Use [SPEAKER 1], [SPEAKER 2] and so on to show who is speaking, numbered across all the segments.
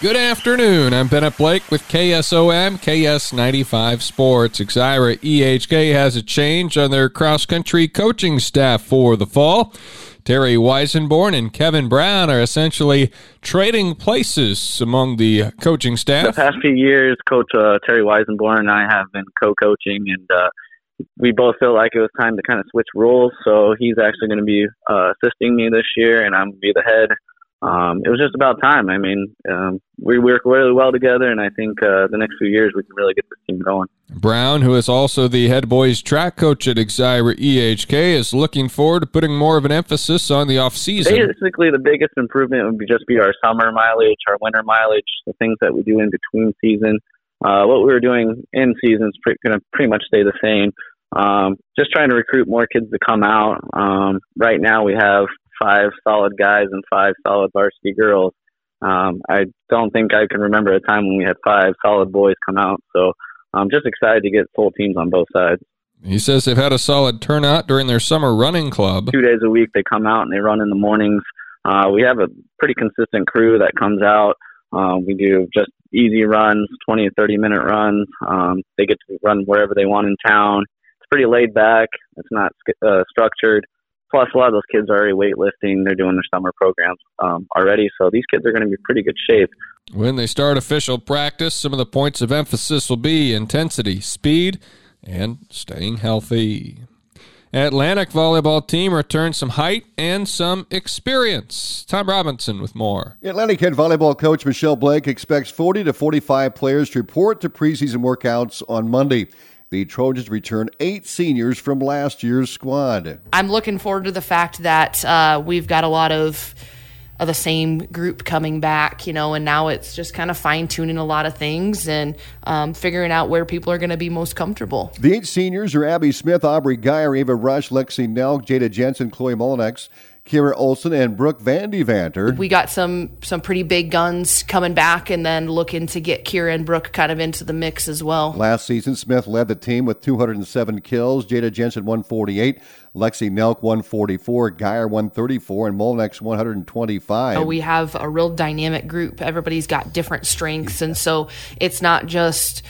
[SPEAKER 1] Good afternoon. I'm Bennett Blake with KSOM, KS95 Sports. Exira EHK has a change on their cross country coaching staff for the fall. Terry Weisenborn and Kevin Brown are essentially trading places among the coaching staff.
[SPEAKER 2] The past few years, Coach uh, Terry Weisenborn and I have been co-coaching, and uh, we both felt like it was time to kind of switch roles. So he's actually going to be uh, assisting me this year, and I'm going to be the head um, it was just about time. I mean, um, we work really well together, and I think uh, the next few years we can really get this team going.
[SPEAKER 1] Brown, who is also the head boys track coach at Exira EHK, is looking forward to putting more of an emphasis on the off season.
[SPEAKER 2] Basically, the biggest improvement would be just be our summer mileage, our winter mileage, the things that we do in between season. Uh, what we were doing in season is going to pretty much stay the same. Um, just trying to recruit more kids to come out. Um, right now, we have five solid guys and five solid varsity girls. Um, I don't think I can remember a time when we had five solid boys come out. So I'm just excited to get full teams on both sides.
[SPEAKER 1] He says they've had a solid turnout during their summer running club.
[SPEAKER 2] Two days a week they come out and they run in the mornings. Uh, we have a pretty consistent crew that comes out. Um, we do just easy runs, 20 to 30 minute runs. Um, they get to run wherever they want in town. It's pretty laid back. It's not uh, structured. Plus, a lot of those kids are already weightlifting. They're doing their summer programs um, already. So these kids are going to be pretty good shape.
[SPEAKER 1] When they start official practice, some of the points of emphasis will be intensity, speed, and staying healthy. Atlantic volleyball team returns some height and some experience. Tom Robinson with more.
[SPEAKER 3] Atlantic head volleyball coach Michelle Blake expects 40 to 45 players to report to preseason workouts on Monday. The Trojans return eight seniors from last year's squad.
[SPEAKER 4] I'm looking forward to the fact that uh, we've got a lot of of the same group coming back, you know, and now it's just kind of fine tuning a lot of things and um, figuring out where people are going to be most comfortable.
[SPEAKER 3] The eight seniors are Abby Smith, Aubrey Geyer, Ava Rush, Lexi Nelk, Jada Jensen, Chloe Molinex, Kira Olson and Brooke Vandevanter.
[SPEAKER 4] We got some some pretty big guns coming back, and then looking to get Kira and Brooke kind of into the mix as well.
[SPEAKER 3] Last season, Smith led the team with 207 kills. Jada Jensen 148, Lexi Nelk 144, Geyer 134, and Molnex 125.
[SPEAKER 4] we have a real dynamic group. Everybody's got different strengths, and so it's not just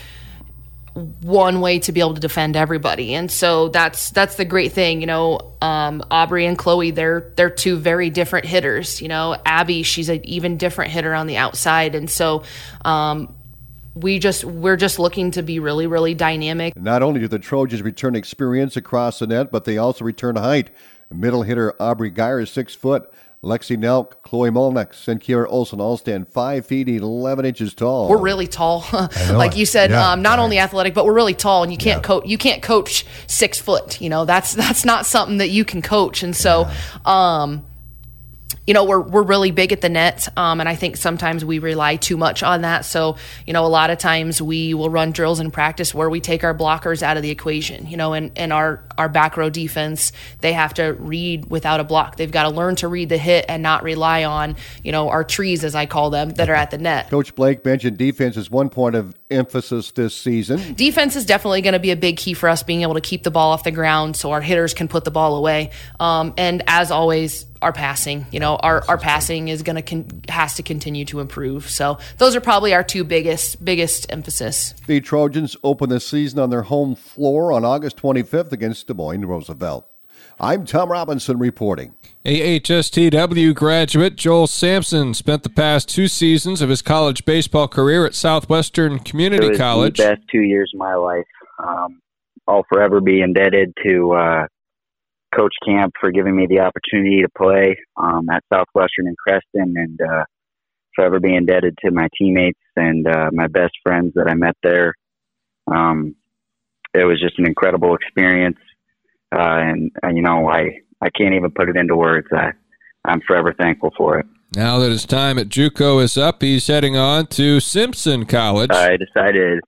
[SPEAKER 4] one way to be able to defend everybody. And so that's that's the great thing, you know. Um, Aubrey and Chloe, they're they're two very different hitters. You know, Abby, she's an even different hitter on the outside, and so. Um, we just we're just looking to be really really dynamic.
[SPEAKER 3] Not only do the Trojans return experience across the net, but they also return height. Middle hitter Aubrey Geyer is six foot. Lexi Nelk, Chloe Molnex, and Kira Olson all stand five feet eleven inches tall.
[SPEAKER 4] We're really tall, like you said. Yeah, um, not only athletic, but we're really tall, and you can't yeah. coach. You can't coach six foot. You know, that's that's not something that you can coach. And so, um, you know, we're we're really big at the net, um, and I think sometimes we rely too much on that. So, you know, a lot of times we will run drills in practice where we take our blockers out of the equation. You know, and and our our back row defense, they have to read without a block. They've got to learn to read the hit and not rely on you know our trees, as I call them, that are at the net.
[SPEAKER 3] Coach Blake mentioned defense is one point of emphasis this season.
[SPEAKER 4] Defense is definitely going to be a big key for us, being able to keep the ball off the ground so our hitters can put the ball away. Um, and as always, our passing. You know, our, our passing is going to con- has to continue to improve. So those are probably our two biggest biggest emphasis.
[SPEAKER 3] The Trojans open the season on their home floor on August 25th against Des Moines Roosevelt. I'm Tom Robinson reporting.
[SPEAKER 1] AHSTW graduate Joel Sampson spent the past two seasons of his college baseball career at Southwestern Community College.
[SPEAKER 5] The best two years of my life. Um, I'll forever be indebted to uh, Coach Camp for giving me the opportunity to play um, at Southwestern and Creston, and uh, forever be indebted to my teammates and uh, my best friends that I met there. Um, it was just an incredible experience, uh, and, and you know I I can't even put it into words. I I'm forever thankful for it.
[SPEAKER 1] Now that his time at JUCO is up, he's heading on to Simpson College.
[SPEAKER 5] I decided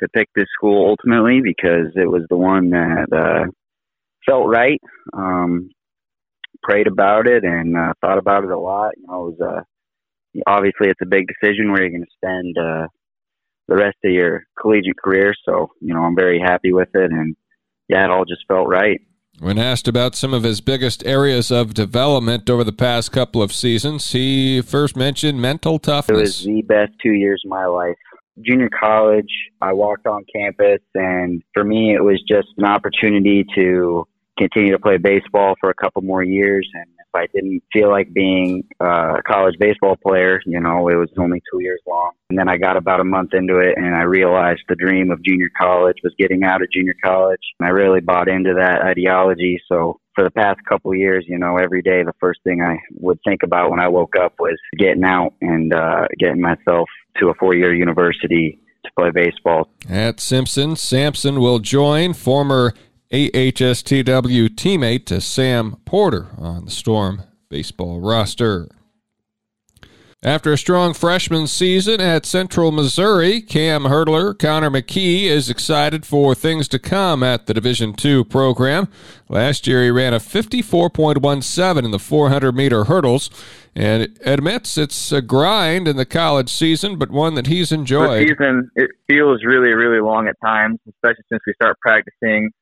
[SPEAKER 5] to pick this school ultimately because it was the one that uh, felt right. Um, prayed about it and uh, thought about it a lot. You know, it was uh, obviously it's a big decision where you're going to spend uh, the rest of your collegiate career. So you know, I'm very happy with it, and yeah, it all just felt right.
[SPEAKER 1] When asked about some of his biggest areas of development over the past couple of seasons, he first mentioned mental toughness.
[SPEAKER 5] It was the best two years of my life. Junior college, I walked on campus, and for me, it was just an opportunity to continue to play baseball for a couple more years. And if I didn't feel like being uh, a college baseball player, you know, it was only two years long. And then I got about a month into it and I realized the dream of junior college was getting out of junior college. And I really bought into that ideology. So for the past couple of years, you know, every day the first thing I would think about when I woke up was getting out and uh, getting myself to a four year university to play baseball.
[SPEAKER 1] At Simpson, Sampson will join former AHSTW teammate to Sam Porter on the Storm baseball roster. After a strong freshman season at Central Missouri, Cam hurdler Connor McKee is excited for things to come at the Division II program. Last year, he ran a 54.17 in the 400 meter hurdles and admits it's a grind in the college season, but one that he's enjoyed.
[SPEAKER 6] The season, it feels really, really long at times, especially since we start practicing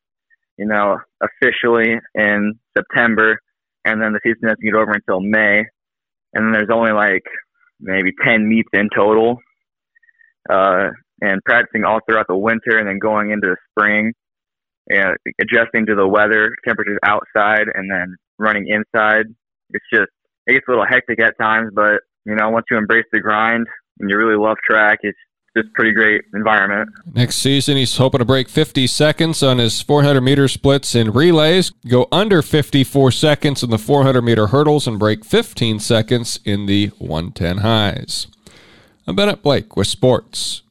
[SPEAKER 6] you know, officially in September, and then the season doesn't get over until May, and then there's only like maybe 10 meets in total, uh, and practicing all throughout the winter, and then going into the spring, and adjusting to the weather, temperatures outside, and then running inside. It's just it gets a little hectic at times, but you know, once you embrace the grind and you really love track, it's just pretty great environment.
[SPEAKER 1] Next season, he's hoping to break 50 seconds on his 400 meter splits in relays, go under 54 seconds in the 400 meter hurdles, and break 15 seconds in the 110 highs. I'm Bennett Blake with sports.